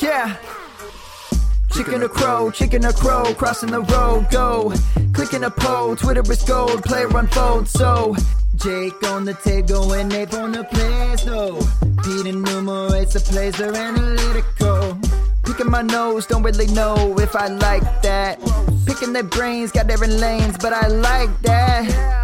Yeah. Chicken or crow, chicken or crow, crossing the road, go. Clicking a pole, Twitter is gold, player unfold, so. Jake on the table and Ape on the plays, no. Pete enumerates the plays, they're analytical. Picking my nose, don't really know if I like that. Picking their brains, got different lanes, but I like that.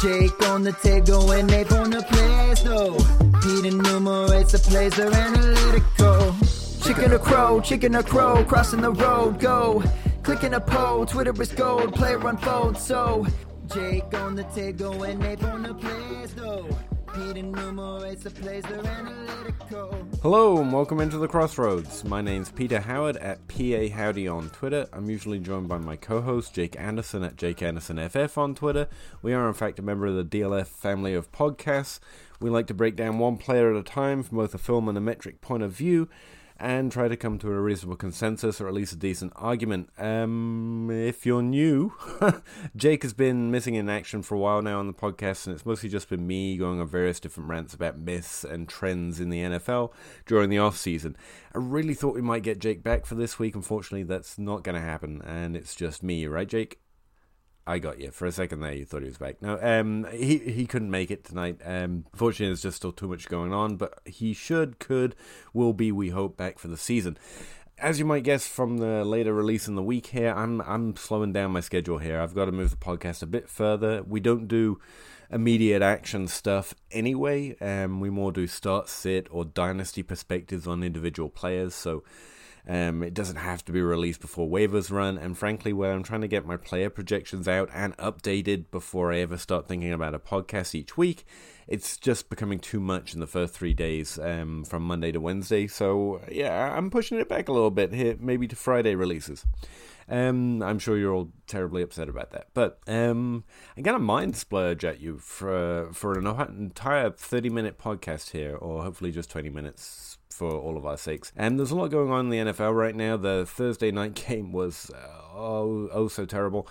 Jake on the table and Ape on the no. Pete enumerates the plays, they're analytical. Chicken or crow, chicken or crow, crossing the road, go. Clicking a pole, Twitter is gold, player unfold, so. Jake on the table and Ape on the plays, Hello and welcome into the Crossroads. My name's Peter Howard at PA Howdy on Twitter. I'm usually joined by my co-host Jake Anderson at Jake Anderson FF on Twitter. We are in fact a member of the DLF family of podcasts. We like to break down one player at a time from both a film and a metric point of view and try to come to a reasonable consensus or at least a decent argument. Um, if you're new, Jake has been missing in action for a while now on the podcast, and it's mostly just been me going on various different rants about myths and trends in the NFL during the off season. I really thought we might get Jake back for this week. Unfortunately, that's not going to happen, and it's just me, right, Jake? I got you for a second there. You thought he was back. No, um, he he couldn't make it tonight. Um, fortunately, there's just still too much going on. But he should, could, will be. We hope back for the season. As you might guess from the later release in the week here, I'm I'm slowing down my schedule here. I've got to move the podcast a bit further. We don't do immediate action stuff anyway. Um, we more do start, sit, or dynasty perspectives on individual players. So um, it doesn't have to be released before waivers run, and frankly, where I'm trying to get my player projections out and updated before I ever start thinking about a podcast each week, it's just becoming too much in the first three days um, from Monday to Wednesday. So, yeah, I'm pushing it back a little bit here, maybe to Friday releases. Um, I'm sure you're all terribly upset about that, but um, I'm gonna mind splurge at you for for an entire 30 minute podcast here, or hopefully just 20 minutes for all of our sakes. And there's a lot going on in the NFL right now. The Thursday night game was uh, oh oh so terrible.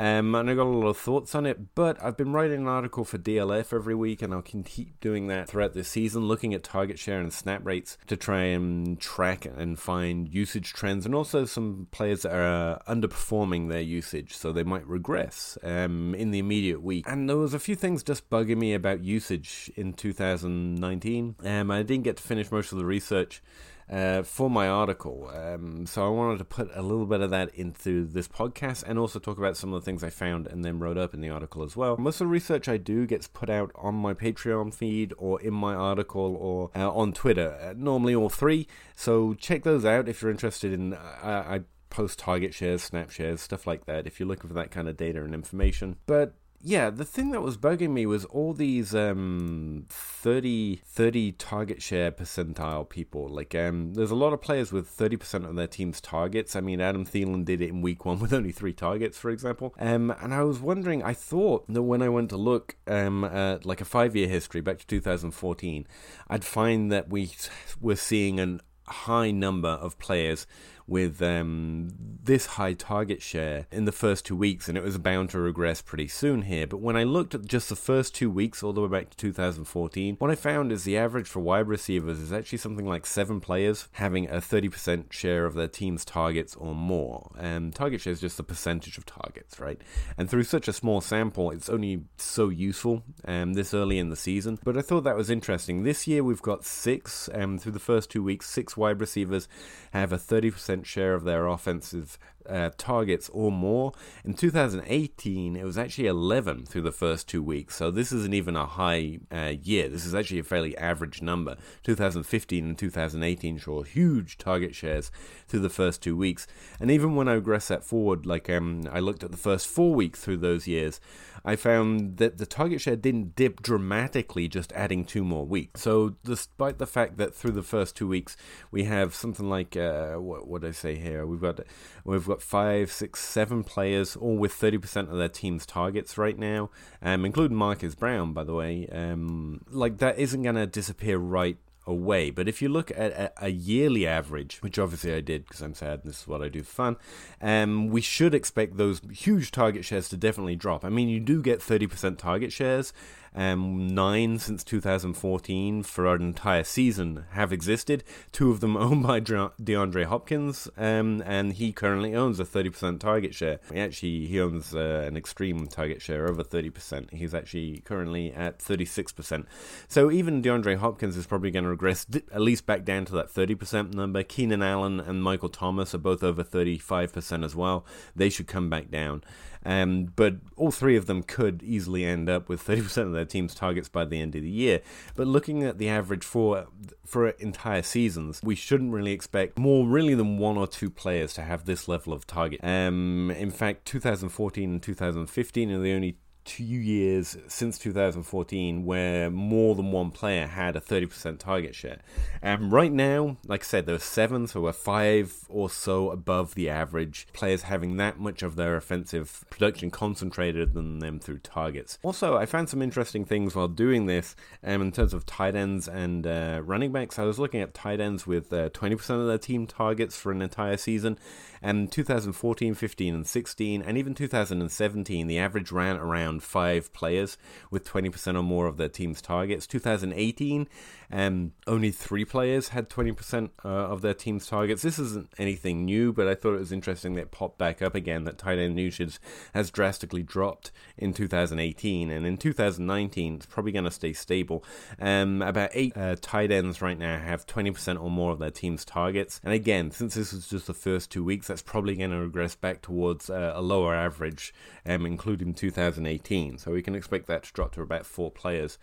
Um, and I got a lot of thoughts on it, but I've been writing an article for DLF every week, and I'll keep doing that throughout this season, looking at target share and snap rates to try and track and find usage trends, and also some players that are uh, underperforming their usage, so they might regress um, in the immediate week. And there was a few things just bugging me about usage in 2019. Um, I didn't get to finish most of the research uh, for my article. Um, so I wanted to put a little bit of that into this podcast and also talk about some of the things I found and then wrote up in the article as well. Most of the research I do gets put out on my Patreon feed or in my article or uh, on Twitter, uh, normally all three. So check those out if you're interested in. Uh, I post target shares, snap shares, stuff like that if you're looking for that kind of data and information. But yeah, the thing that was bugging me was all these um 30, 30 target share percentile people. Like, um, there's a lot of players with 30% of their team's targets. I mean, Adam Thielen did it in week one with only three targets, for example. Um, and I was wondering, I thought that when I went to look um, at like a five year history back to 2014, I'd find that we were seeing an high number of players with um, this high target share in the first two weeks, and it was bound to regress pretty soon here. But when I looked at just the first two weeks, all the way back to 2014, what I found is the average for wide receivers is actually something like seven players having a 30% share of their team's targets or more. And target share is just the percentage of targets, right? And through such a small sample, it's only so useful um, this early in the season. But I thought that was interesting. This year we've got six, um, through the first two weeks, six wide receivers have a 30% share of their offensive uh, targets or more. In 2018, it was actually 11 through the first two weeks. So this isn't even a high uh, year. This is actually a fairly average number. 2015 and 2018 show huge target shares through the first two weeks. And even when I regress that forward, like um, I looked at the first four weeks through those years, I found that the target share didn't dip dramatically just adding two more weeks. So, despite the fact that through the first two weeks we have something like uh, what what I say here, we've got we've got five, six, seven players, all with 30% of their team's targets right now, um, including Marquise Brown, by the way. Um, like, that isn't going to disappear right away. But if you look at a, a yearly average, which obviously I did because I'm sad, this is what I do for fun, um, we should expect those huge target shares to definitely drop. I mean, you do get 30% target shares, um, nine since 2014 for an entire season have existed. Two of them owned by DeAndre Hopkins, um, and he currently owns a 30% target share. Actually, he owns uh, an extreme target share over 30%. He's actually currently at 36%. So even DeAndre Hopkins is probably going to regress at least back down to that 30% number. Keenan Allen and Michael Thomas are both over 35% as well. They should come back down. Um, but all three of them could easily end up with 30% of their team's targets by the end of the year. But looking at the average for for entire seasons, we shouldn't really expect more really than one or two players to have this level of target. Um, in fact, 2014 and 2015 are the only two years since 2014 where more than one player had a 30% target share. And right now, like I said, there are seven, so we're five or so above the average. Players having that much of their offensive production concentrated than them through targets. Also, I found some interesting things while doing this um, in terms of tight ends and uh, running backs. I was looking at tight ends with uh, 20% of their team targets for an entire season. And 2014, 15, and 16, and even 2017, the average ran around five players with 20% or more of their team's targets. 2018, um, only three players had 20% uh, of their team's targets. This isn't anything new, but I thought it was interesting that it popped back up again that tight end usage has drastically dropped in 2018. And in 2019, it's probably going to stay stable. Um, about eight uh, tight ends right now have 20% or more of their team's targets. And again, since this was just the first two weeks, that's probably going to regress back towards uh, a lower average, um, including 2018. So we can expect that to drop to about four players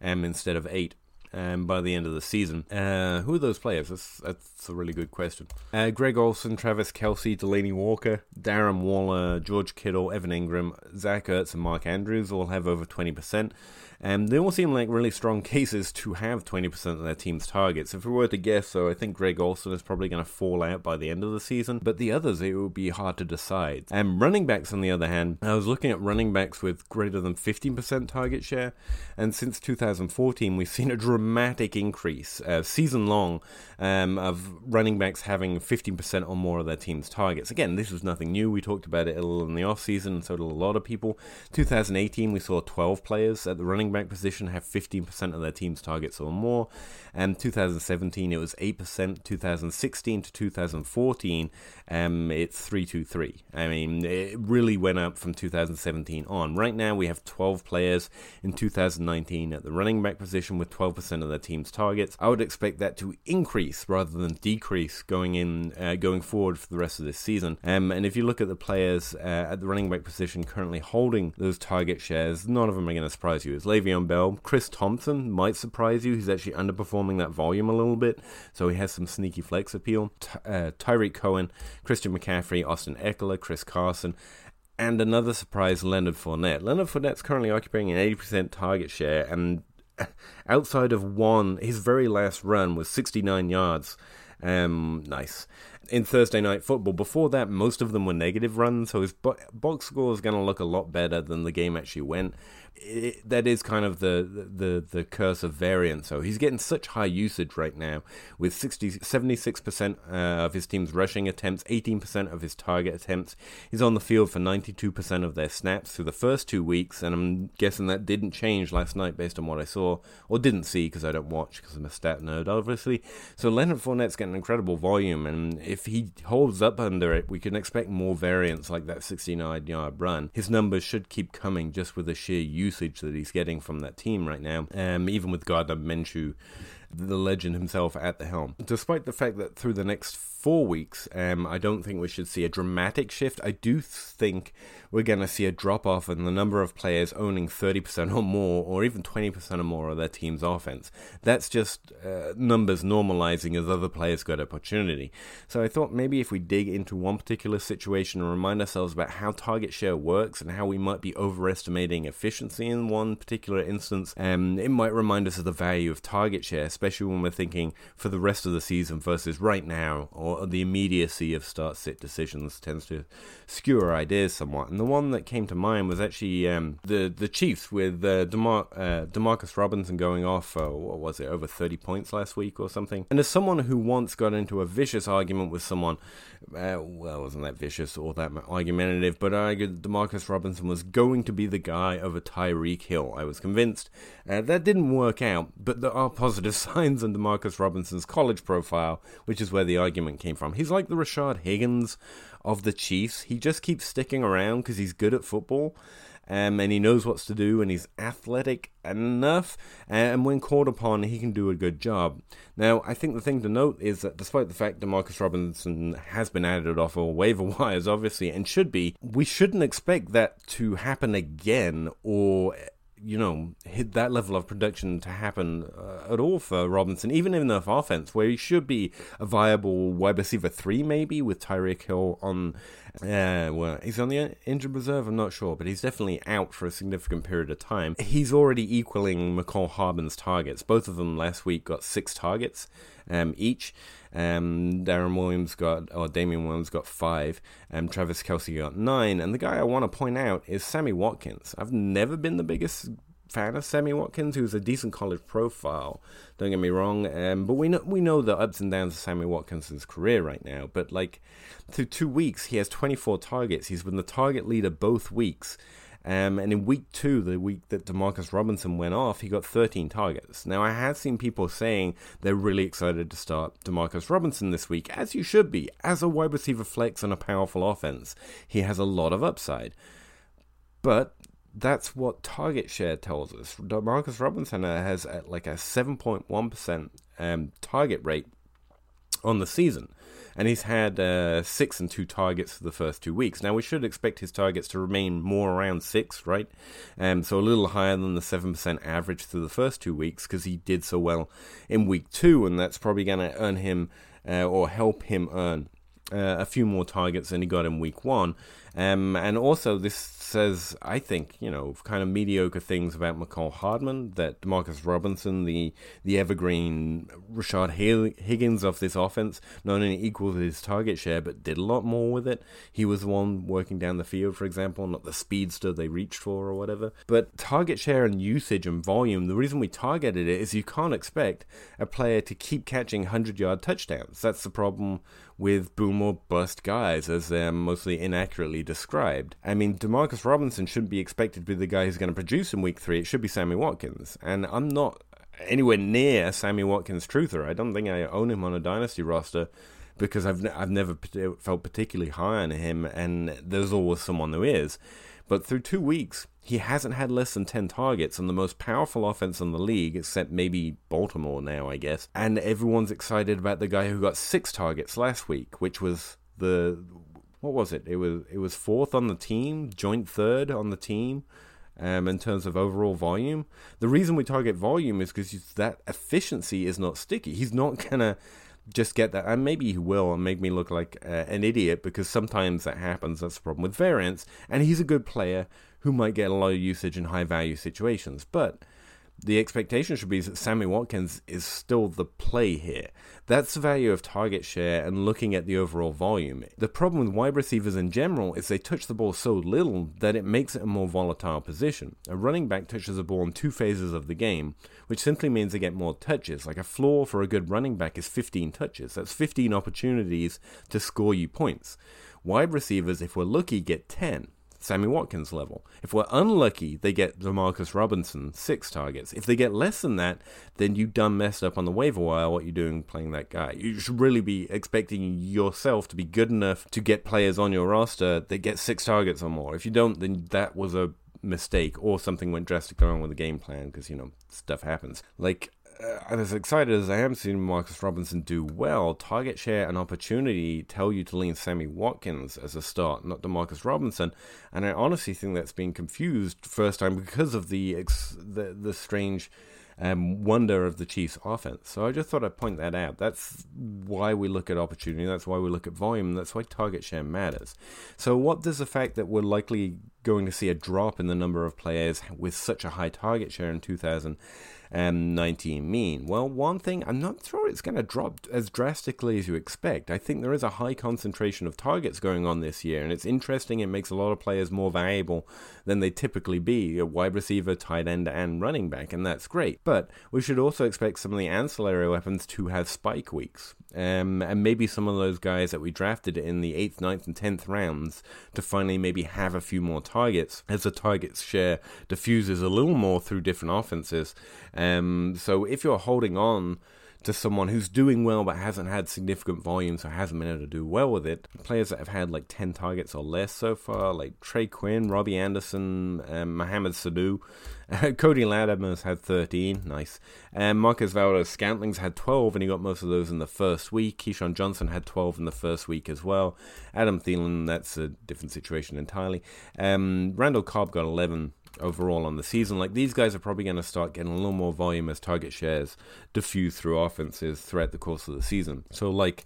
um, instead of eight um, by the end of the season. Uh, who are those players? That's, that's a really good question. Uh, Greg Olsen, Travis Kelce, Delanie Walker, Darren Waller, George Kittle, Evan Engram, Zach Ertz, and Mark Andrews all have over 20%. And they all seem like really strong cases to have 20% of their team's targets. If we were to guess, though, I think Greg Olsen is probably going to fall out by the end of the season, but the others, it would be hard to decide. And running backs, on the other hand, I was looking at running backs with greater than 15% target share, and since 2014, we've seen a dramatic increase, uh, season long, um, of running backs having 15% or more of their team's targets. Again, this is nothing new. We talked about it a little in the offseason, and so did a lot of people. 2018, we saw 12 players at the running back position have 15% of their team's targets or more. And 2017 it was 8%. 2016 to 2014, um, it's 323. I mean, it really went up from 2017 on. Right now we have 12 players in 2019 at the running back position with 12% of their team's targets. I would expect that to increase rather than decrease going in uh, going forward for the rest of this season. Um, and if you look at the players uh, at the running back position currently holding those target shares, none of them are going to surprise you. It's Le'Veon Bell. Chris Thompson might surprise you. He's actually that volume a little bit, so he has some sneaky flex appeal. Ty- uh, Tarik Cohen, Christian McCaffrey, Austin Ekeler, Chris Carson, and another surprise, Leonard Fournette. Leonard Fournette's currently occupying an 80% target share, and outside of one, his very last run was 69 yards. Um, nice. In Thursday night football, before that, most of them were negative runs, so his box score is going to look a lot better than the game actually went it, that is kind of the, the the curse of variance. So he's getting such high usage right now, with 60, 76% uh, of his team's rushing attempts, 18% of his target attempts. He's on the field for 92% of their snaps through the first two weeks, and I'm guessing that didn't change last night based on what I saw, or didn't see because I don't watch because I'm a stat nerd, obviously. So Leonard Fournette's getting incredible volume, and if he holds up under it, we can expect more variance like that 69 yard run. His numbers should keep coming just with the sheer usage that he's getting from that team right now. Um, even with Gardner Minshew the legend himself at the helm. Despite the fact that through the next four weeks, um, I don't think we should see a dramatic shift. I do think we're going to see a drop off in the number of players owning 30% or more, or even 20% or more of their team's offense. That's just uh, numbers normalizing as other players got opportunity. So I thought maybe if we dig into one particular situation and remind ourselves about how target share works and how we might be overestimating efficiency in one particular instance, um, it might remind us of the value of target share especially when we're thinking for the rest of the season versus right now, or or the immediacy of start sit decisions tends to skewer ideas somewhat. And the one that came to mind was actually um, the the Chiefs with uh, DeMar- uh, Demarcus Robinson going off. Uh, what was it? Over thirty points last week or something. And as someone who once got into a vicious argument with someone, uh, well, it wasn't that vicious or that argumentative, but I argued that Demarcus Robinson was going to be the guy over Tyreek Hill. I was convinced. Uh, that didn't work out, but there are positive signs in Demarcus Robinson's college profile, which is where the argument came from. He's like the Rashard Higgins of the Chiefs. He just keeps sticking around because he's good at football. Um, and he knows what's to do, and he's athletic enough. And when called upon, he can do a good job. Now, I think the thing to note is that despite the fact Demarcus Robinson has been added off of waiver wires, obviously, and should be, we shouldn't expect that to happen again or you know, hit that level of production to happen uh, at all for Robinson, even in the offense, where he should be a viable wide receiver three, maybe with Tyreek Hill on. Uh, well, he's on the injured reserve. I'm not sure, but he's definitely out for a significant period of time. He's already equaling Mecole Hardman's targets. Both of them last week got six targets um, each. Um, Darren Williams got, or Damien Williams got five, and Travis Kelce got nine. And the guy I want to point out is Sammy Watkins. I've never been the biggest fan of Sammy Watkins, who's a decent college profile. Don't get me wrong, um, but we know we know the ups and downs of Sammy Watkins' career right now. But like through two weeks, he has 24 targets. He's been the target leader both weeks. Um, and in week two, the week that Demarcus Robinson went off, he got 13 targets. Now, I have seen people saying they're really excited to start Demarcus Robinson this week, as you should be. As a wide receiver flex on a powerful offense, he has a lot of upside. But that's what target share tells us. Demarcus Robinson has like a 7.1% um, target rate on the season and he's had uh, six and two targets for the first two weeks. Now we should expect his targets to remain more around six, right? Um, so a little higher than the seven percent average through the first two weeks because he did so well in week two, and that's probably going to earn him uh, or help him earn uh, a few more targets than he got in week one. Um, and also, this says, I think, you know, kind of mediocre things about Mecole Hardman, that Demarcus Robinson, the the evergreen Rashard Higgins of this offense, not only equals his target share, but did a lot more with it. He was the one working down the field, for example, not the speedster they reached for or whatever. But target share and usage and volume, the reason we targeted it is you can't expect a player to keep catching 100 yard touchdowns. That's the problem with boom or bust guys, as they're mostly inaccurately described. I mean, Demarcus Robinson shouldn't be expected to be the guy who's going to produce in week three. It should be Sammy Watkins. And I'm not anywhere near Sammy Watkins truther. I don't think I own him on a dynasty roster because I've I've never felt particularly high on him, and there's always someone who is. But through two weeks, he hasn't had less than 10 targets on the most powerful offense in the league, except maybe Baltimore now, I guess. And everyone's excited about the guy who got six targets last week, which was the. What was it? It was it was fourth on the team, joint third on the team, um, in terms of overall volume. The reason we target volume is because that efficiency is not sticky. He's not gonna just get that, and maybe he will, and make me look like uh, an idiot because sometimes that happens. That's the problem with variance, and he's a good player who might get a lot of usage in high value situations, but the expectation should be that Sammy Watkins is still the play here. That's the value of target share and looking at the overall volume. The problem with wide receivers in general is they touch the ball so little that it makes it a more volatile position. A running back touches the ball in two phases of the game, which simply means they get more touches. Like a floor for a good running back is 15 touches. That's 15 opportunities to score you points. Wide receivers, if we're lucky, get 10. Sammy Watkins level. If we're unlucky, they get Demarcus Robinson six targets. If they get less than that, then you done messed up on the waiver wire. What you're doing playing that guy? You should really be expecting yourself to be good enough to get players on your roster that get six targets or more. If you don't, then that was a mistake or something went drastically wrong with the game plan because you know stuff happens. Like uh, as excited as I am seeing Marcus Robinson do well, target share and opportunity tell you to lean Sammy Watkins as a start, not Demarcus Robinson. And I honestly think that's being confused first time because of the ex- the, the strange um, wonder of the Chiefs' offense. So I just thought I'd point that out. That's why we look at opportunity. That's why we look at volume. That's why target share matters. So what does the fact that we're likely going to see a drop in the number of players with such a high target share in 2000? Um, 19 mean. Well, one thing, I'm not sure it's going to drop as drastically as you expect. I think there is a high concentration of targets going on this year, and it's interesting. It makes a lot of players more valuable than they typically be a wide receiver, tight end, and running back, and that's great. But we should also expect some of the ancillary weapons to have spike weeks. Um, and maybe some of those guys that we drafted in the 8th, 9th, and 10th rounds to finally maybe have a few more targets as the targets share diffuses a little more through different offenses. So if you're holding on to someone who's doing well but hasn't had significant volume, so hasn't been able to do well with it. Players that have had like 10 targets or less so far, like Trey Quinn, Robbie Anderson, um, Mohamed Sanu. Uh, Cody Latimer's had 13, nice. And um, Marquez Valdes Scantling's had 12, and he got most of those in the first week. KeeSean Johnson had 12 in the first week as well. Adam Thielen, that's a different situation entirely. Um, Randall Cobb got 11 overall on the season. Like these guys are probably going to start getting a little more volume as target shares diffuse through offenses throughout the course of the season. So like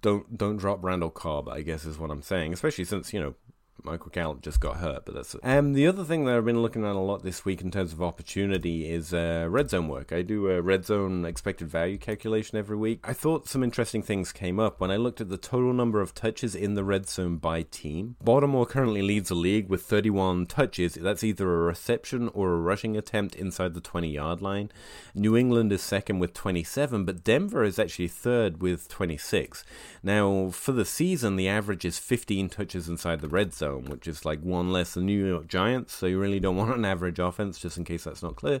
don't don't drop Randall Cobb, I guess is what I'm saying, especially since, you know, Michael Gallup just got hurt, but that's. Um, the other thing that I've been looking at a lot this week in terms of opportunity is uh, red zone work. I do a red zone expected value calculation every week. I thought some interesting things came up when I looked at the total number of touches in the red zone by team. Baltimore currently leads the league with 31 touches. That's either a reception or a rushing attempt inside the 20 yard line. New England is second with 27, but Denver is actually third with 26. Now, for the season, the average is 15 touches inside the red zone which is like one less than New York Giants. So you really don't want an average offense, just in case that's not clear.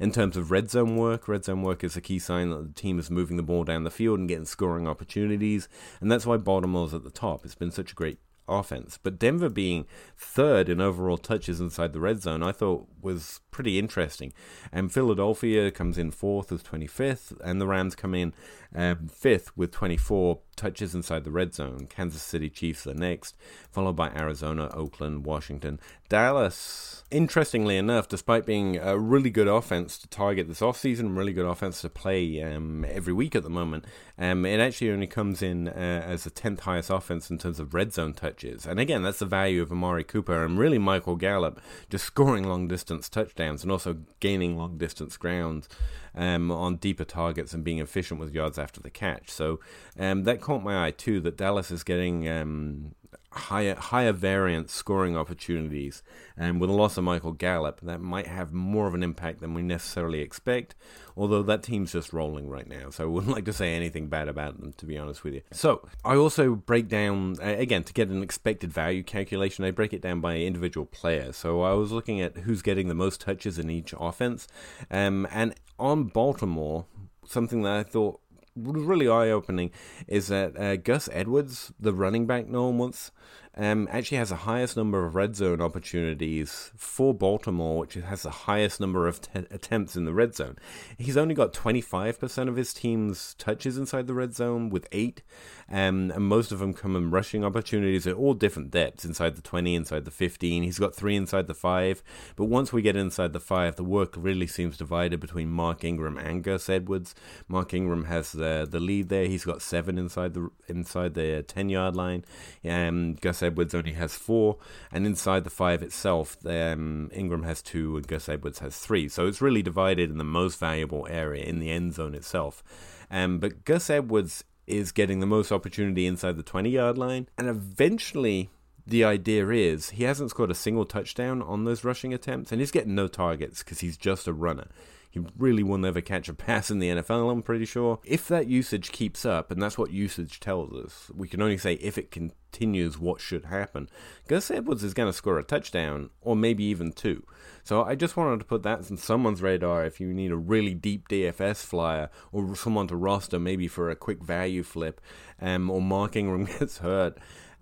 In terms of red zone work, red zone work is a key sign that the team is moving the ball down the field and getting scoring opportunities, and that's why Baltimore's at the top. It's been such a great offense. But Denver being third in overall touches inside the red zone, I thought was pretty interesting. And Philadelphia comes in fourth as 25th, and the Rams come in um, fifth with 24 touches inside the red zone. Kansas City Chiefs are next, followed by Arizona, Oakland, Washington, Dallas. Interestingly enough, despite being a really good offense to target this offseason, really good offense to play um, every week at the moment, um, it actually only comes in uh, as the 10th highest offense in terms of red zone touches. And again, that's the value of Amari Cooper and really Michael Gallup just scoring long distance touchdowns and also gaining long distance ground um, on deeper targets and being efficient with yards after the catch. So um, that caught my eye too. That Dallas is getting um, higher higher variance scoring opportunities, and with the loss of Michael Gallup, that might have more of an impact than we necessarily expect. Although that team's just rolling right now, so I wouldn't like to say anything bad about them, to be honest with you. So I also break down again to get an expected value calculation. I break it down by individual player. So I was looking at who's getting the most touches in each offense, um, and on Baltimore, something that I thought was really eye opening is that uh, Gus Edwards, the running back no one wants, um, actually has the highest number of red zone opportunities for Baltimore, which has the highest number of attempts in the red zone. He's only got 25% of his team's touches inside the red zone with eight, um, and most of them come in rushing opportunities at all different depths inside the 20, inside the 15. He's got three inside the five, but once we get inside the five, the work really seems divided between Mark Ingram and Gus Edwards. Mark Ingram has the the lead there. He's got seven inside the inside the 10 yard line. Um, Gus Edwards only has four, and inside the five itself, um, Ingram has two and Gus Edwards has three. So it's really divided in the most valuable area in the end zone itself. Um, but Gus Edwards is getting the most opportunity inside the 20 yard line, and eventually the idea is he hasn't scored a single touchdown on those rushing attempts, and he's getting no targets because he's just a runner. He really will never catch a pass in the NFL, I'm pretty sure. If that usage keeps up, and that's what usage tells us, we can only say if it continues, what should happen. Gus Edwards is going to score a touchdown, or maybe even two. So I just wanted to put that in someone's radar if you need a really deep DFS flyer, or someone to roster maybe for a quick value flip, um, or Mark Ingram gets hurt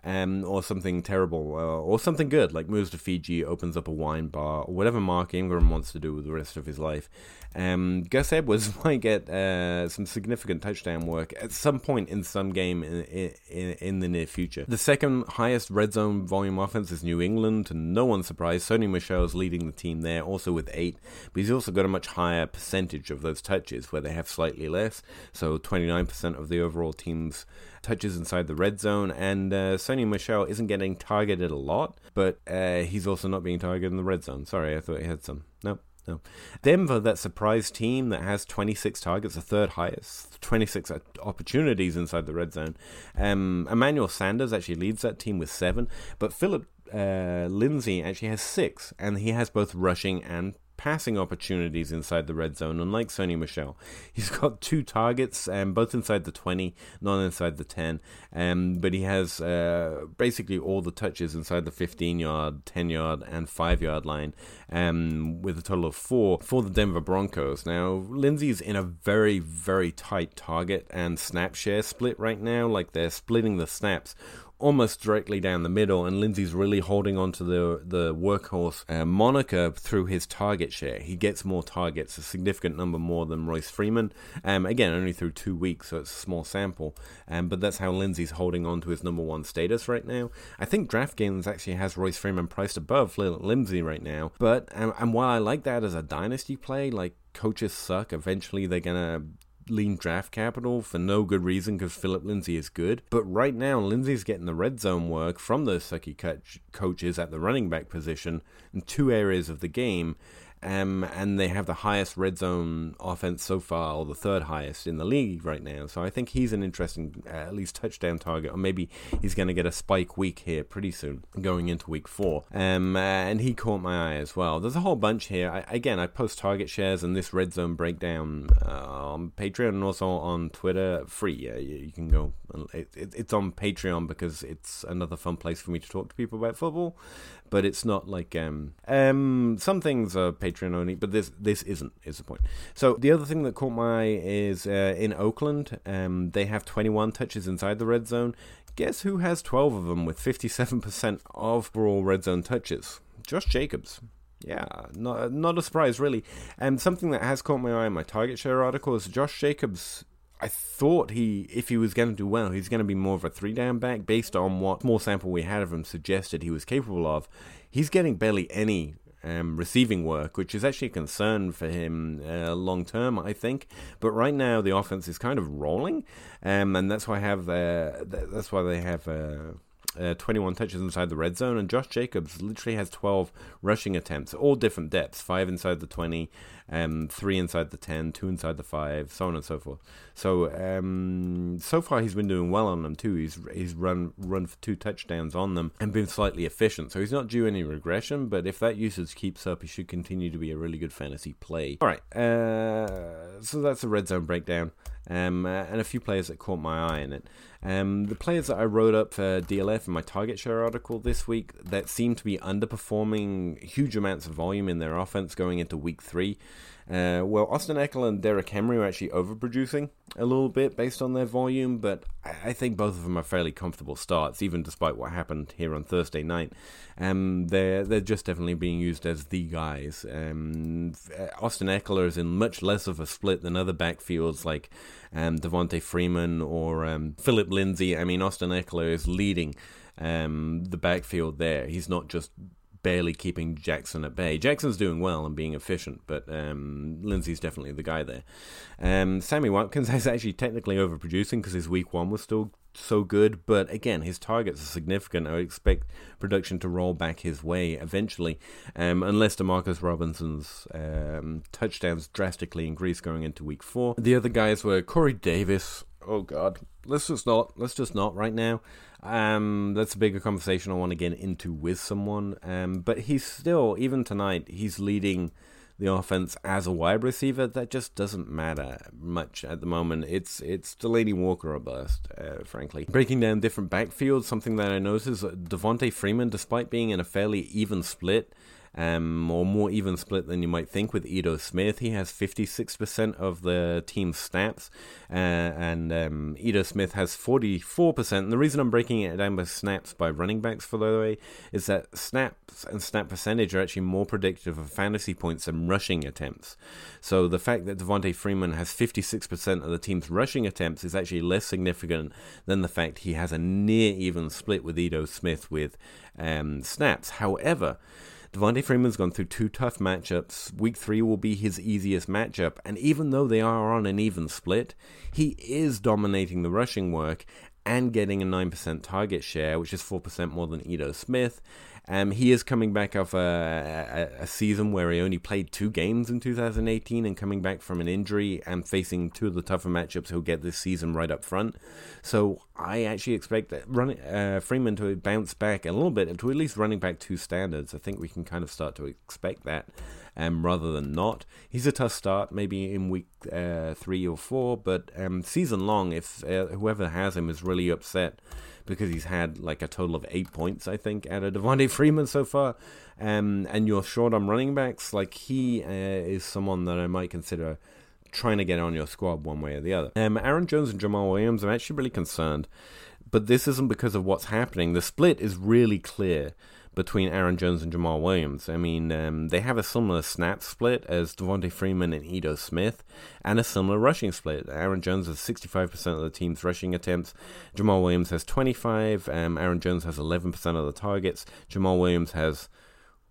um, or something terrible, uh, or something good, like moves to Fiji, opens up a wine bar, or whatever Mark Ingram wants to do with the rest of his life. Um, Gus Edwards might get uh, some significant touchdown work at some point in some game in, in, in, the near future. The second highest red zone volume offense is New England, and no one's surprised. Sony Michel is leading the team there, also with eight, but he's also got a much higher percentage of those touches where they have slightly less. So 29% of the overall team's touches inside the red zone, and uh, Sony Michel isn't getting targeted a lot, but uh, he's also not being targeted in the red zone. Sorry, I thought he had some. Nope. No. Denver, that surprise team that has 26 targets, the third highest, 26 opportunities inside the red zone. Um, Emmanuel Sanders actually leads that team with seven, but Philip uh, Lindsay actually has six, and he has both rushing and passing opportunities inside the red zone, unlike Sony Michel. He's got two targets, um, both inside the 20, not inside the 10, um, but he has uh, basically all the touches inside the 15 yard, 10 yard, and 5 yard line, um, with a total of four for the Denver Broncos. Now, Lindsay's in a very, very tight target and snap share split right now, like they're splitting the snaps almost directly down the middle, and Lindsay's really holding on to the the workhorse uh, moniker through his target share. He gets more targets, a significant number more than Royce Freeman. Um, again, only through two weeks, so it's a small sample. Um, but that's how Lindsay's holding on to his number one status right now. I think DraftKings actually has Royce Freeman priced above Lindsay right now. But um, and while I like that as a dynasty play, like coaches suck. Eventually, they're gonna lean draft capital for no good reason because Philip Lindsay is good. But right now, Lindsay's getting the red zone work from those sucky coaches at the running back position in two areas of the game um, and they have the highest red zone offense so far, or the third highest in the league right now. So I think he's an interesting, uh, at least touchdown target, or maybe he's going to get a spike week here pretty soon, going into week four. Um, uh, and he caught my eye as well. There's a whole bunch here. I, again, I post target shares and this red zone breakdown uh, on Patreon and also on Twitter, free. Yeah, you, you can go. It, it, it's on Patreon because it's another fun place for me to talk to people about football but it's not like um um some things are Patreon only, but this this isn't is the point. So the other thing that caught my eye is uh, in Oakland, um they have 21 touches inside the red zone. Guess who has 12 of them with 57% of overall red zone touches? Josh Jacobs. Yeah, not not a surprise really. And something that has caught my eye in my target share article is Josh Jacobs I thought he, if he was going to do well, he's going to be more of a three down back based on what small sample we had of him suggested he was capable of. He's getting barely any um, receiving work, which is actually a concern for him uh, long term, I think. But right now, the offense is kind of rolling, um, and that's why I have uh, that's why they have. Uh, uh, 21 touches inside the red zone, and Josh Jacobs literally has 12 rushing attempts, all different depths five inside the 20, um, three inside the 10, two inside the five, so on and so forth. So, um, so far he's been doing well on them too. He's he's run run for two touchdowns on them and been slightly efficient. So he's not due any regression, but if that usage keeps up, he should continue to be a really good fantasy play. All right, uh, so that's the red zone breakdown um, uh, and a few players that caught my eye in it. Um, the players that I wrote up for DLF in my target share article this week that seem to be underperforming huge amounts of volume in their offense going into week three. Uh, well, Austin Ekeler and Derrick Henry are actually overproducing a little bit based on their volume, but I think both of them are fairly comfortable starts, even despite what happened here on Thursday night. Um, they're they're just definitely being used as the guys. Um, Austin Ekeler is in much less of a split than other backfields like um, Devonta Freeman or um, Philip Lindsay. I mean, Austin Ekeler is leading um, the backfield there. He's not just barely keeping Jackson at bay. Jackson's doing well and being efficient, but um, Lindsay's definitely the guy there. Um, Sammy Watkins is actually technically overproducing because his week one was still so good, but again, his targets are significant. I would expect production to roll back his way eventually, um, unless Demarcus Robinson's um, touchdowns drastically increase going into week four. The other guys were Corey Davis. Oh God, let's just not. Let's just not right now. Um, that's a bigger conversation I want to get into with someone. Um, but he's still, even tonight, he's leading the offense as a wide receiver. That just doesn't matter much at the moment. It's it's Delanie Walker or bust, uh, frankly. Breaking down different backfields, something that I noticed is Devonta Freeman, despite being in a fairly even split, um, or more even split than you might think with Ito Smith. He has 56% of the team's snaps, uh, and um, Ito Smith has 44%. And the reason I'm breaking it down by snaps by running backs, for the way, is that snaps and snap percentage are actually more predictive of fantasy points than rushing attempts. So the fact that Devonta Freeman has 56% of the team's rushing attempts is actually less significant than the fact he has a near even split with Ito Smith with um, snaps. However, Devonta Freeman's gone through two tough matchups. Week three will be his easiest matchup, and even though they are on an even split, he is dominating the rushing work and getting a 9% target share, which is 4% more than Ito Smith. Um, he is coming back off a, a, a, season where he only played two games in 2018 and coming back from an injury and facing two of the tougher matchups he'll get this season right up front. So I actually expect that uh, Freeman to bounce back a little bit to at least running back two standards. I think we can kind of start to expect that um, rather than not. He's a tough start, maybe in week uh, three or four, but um, season long, if uh, whoever has him is really upset because he's had like a total of eight points, I think, out of Devonta Freeman so far. Um, and you're short on running backs, like he uh, is someone that I might consider trying to get on your squad one way or the other. Um, Aaron Jones and Jamaal Williams, I'm actually really concerned, but this isn't because of what's happening. The split is really clear between Aaron Jones and Jamaal Williams. I mean, um, they have a similar snap split as Devonta Freeman and Ito Smith, and a similar rushing split. Aaron Jones has 65% of the team's rushing attempts. Jamaal Williams has 25. Um, Aaron Jones has 11% of the targets. Jamaal Williams has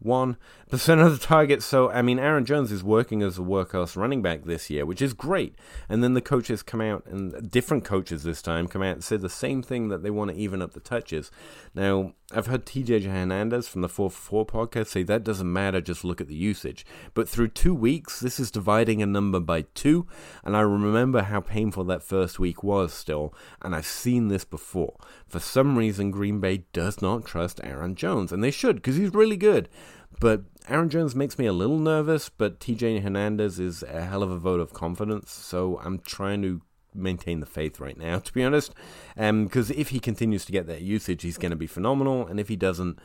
one percent of the targets. So I mean, Aaron Jones is working as a workhorse running back this year, which is great. And then the coaches come out, and different coaches this time come out and say the same thing that they want to even up the touches. Now I've heard TJ Hernandez from the 4 4 podcast say that doesn't matter, just look at the usage. But through two weeks, this is dividing a number by two, and I remember how painful that first week was still, and I've seen this before. For some reason, Green Bay does not trust Aaron Jones, and they should, because he's really good. But Aaron Jones makes me a little nervous, but TJ Hernandez is a hell of a vote of confidence, so I'm trying to maintain the faith right now, to be honest. Because um, if he continues to get that usage, he's going to be phenomenal, and if he doesn't,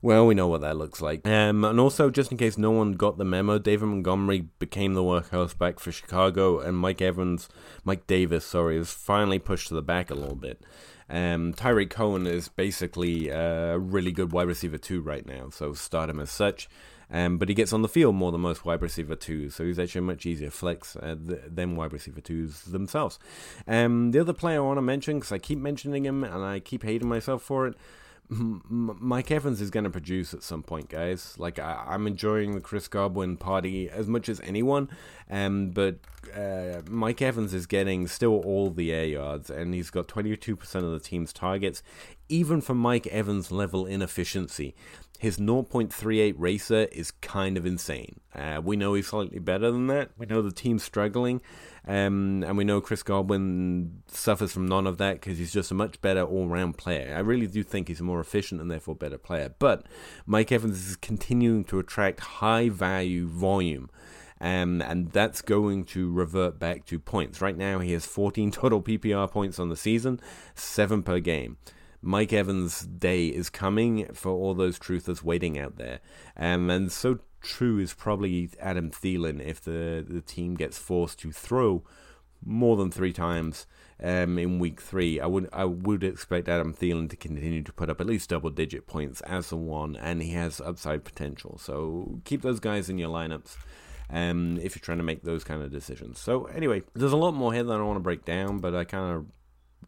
well, we know what that looks like. Um, and also, just in case no one got the memo, David Montgomery became the workhorse back for Chicago, and Mike Evans, Mike Davis, sorry, is finally pushed to the back a little bit. Um, Tarik Cohen is basically a really good wide receiver too right now, so start him as such. Um, but he gets on the field more than most wide receiver twos, so he's actually a much easier flex uh, th- than wide receiver twos themselves. Um, the other player I want to mention, because I keep mentioning him and I keep hating myself for it, Mike Evans is going to produce at some point, guys. Like I, am enjoying the Chris Godwin party as much as anyone, um, but uh, Mike Evans is getting still all the air yards, and he's got 22% of the team's targets. Even for Mike Evans' level inefficiency, his 0.38 RACR is kind of insane. Uh, we know he's slightly better than that. We know the team's struggling. Um, and we know Chris Godwin suffers from none of that because he's just a much better all round player. I really do think he's a more efficient and therefore better player. But Mike Evans is continuing to attract high value volume. Um, and that's going to revert back to points. Right now, he has 14 total PPR points on the season, seven per game. Mike Evans' day is coming for all those truthers waiting out there. Um, and so true is probably Adam Thielen if the, the team gets forced to throw more than three times um, in week three. I would I would expect Adam Thielen to continue to put up at least double digit points as a one, and he has upside potential. So keep those guys in your lineups. Um, if you're trying to make those kind of decisions. So anyway, there's a lot more here that I want to break down, but I kind of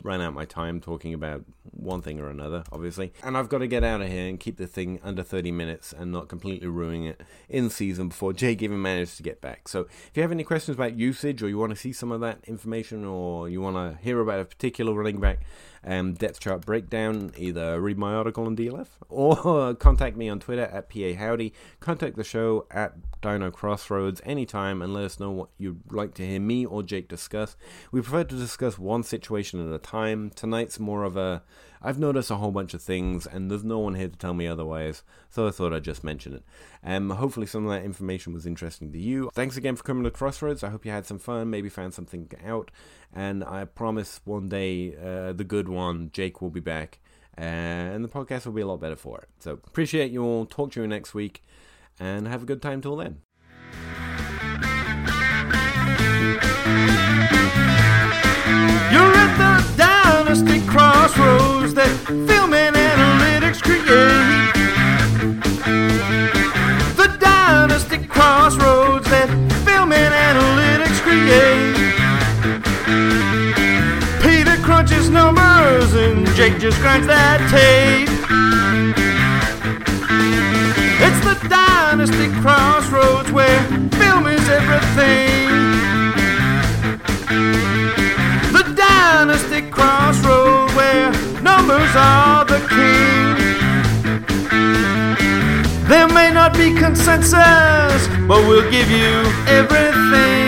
ran out my time talking about one thing or another, obviously. And I've got to get out of here and keep the thing under 30 minutes and not completely ruining it in season before Jake even managed to get back. So if you have any questions about usage or you want to see some of that information or you want to hear about a particular running back, um, depth chart breakdown, either read my article on DLF or contact me on Twitter at PA Howdy. Contact the show at Dyno Crossroads anytime and let us know what you'd like to hear me or Jake discuss. We prefer to discuss one situation at a time. Tonight's more of a I've noticed a whole bunch of things, and there's no one here to tell me otherwise, so I thought I'd just mention it. Um, hopefully, some of that information was interesting to you. Thanks again for coming to Crossroads. I hope you had some fun, maybe found something out, and I promise one day, uh, the good one, Jake, will be back, uh, and the podcast will be a lot better for it. So, appreciate you all. Talk to you next week, and have a good time till then. Crossroads that film and analytics create. The dynasty crossroads that film and analytics create. Peter crunches numbers and Jake just grinds that tape. It's the dynastic crossroads where film is everything. Dynasty crossroad where numbers are the king. There may not be consensus, but we'll give you everything.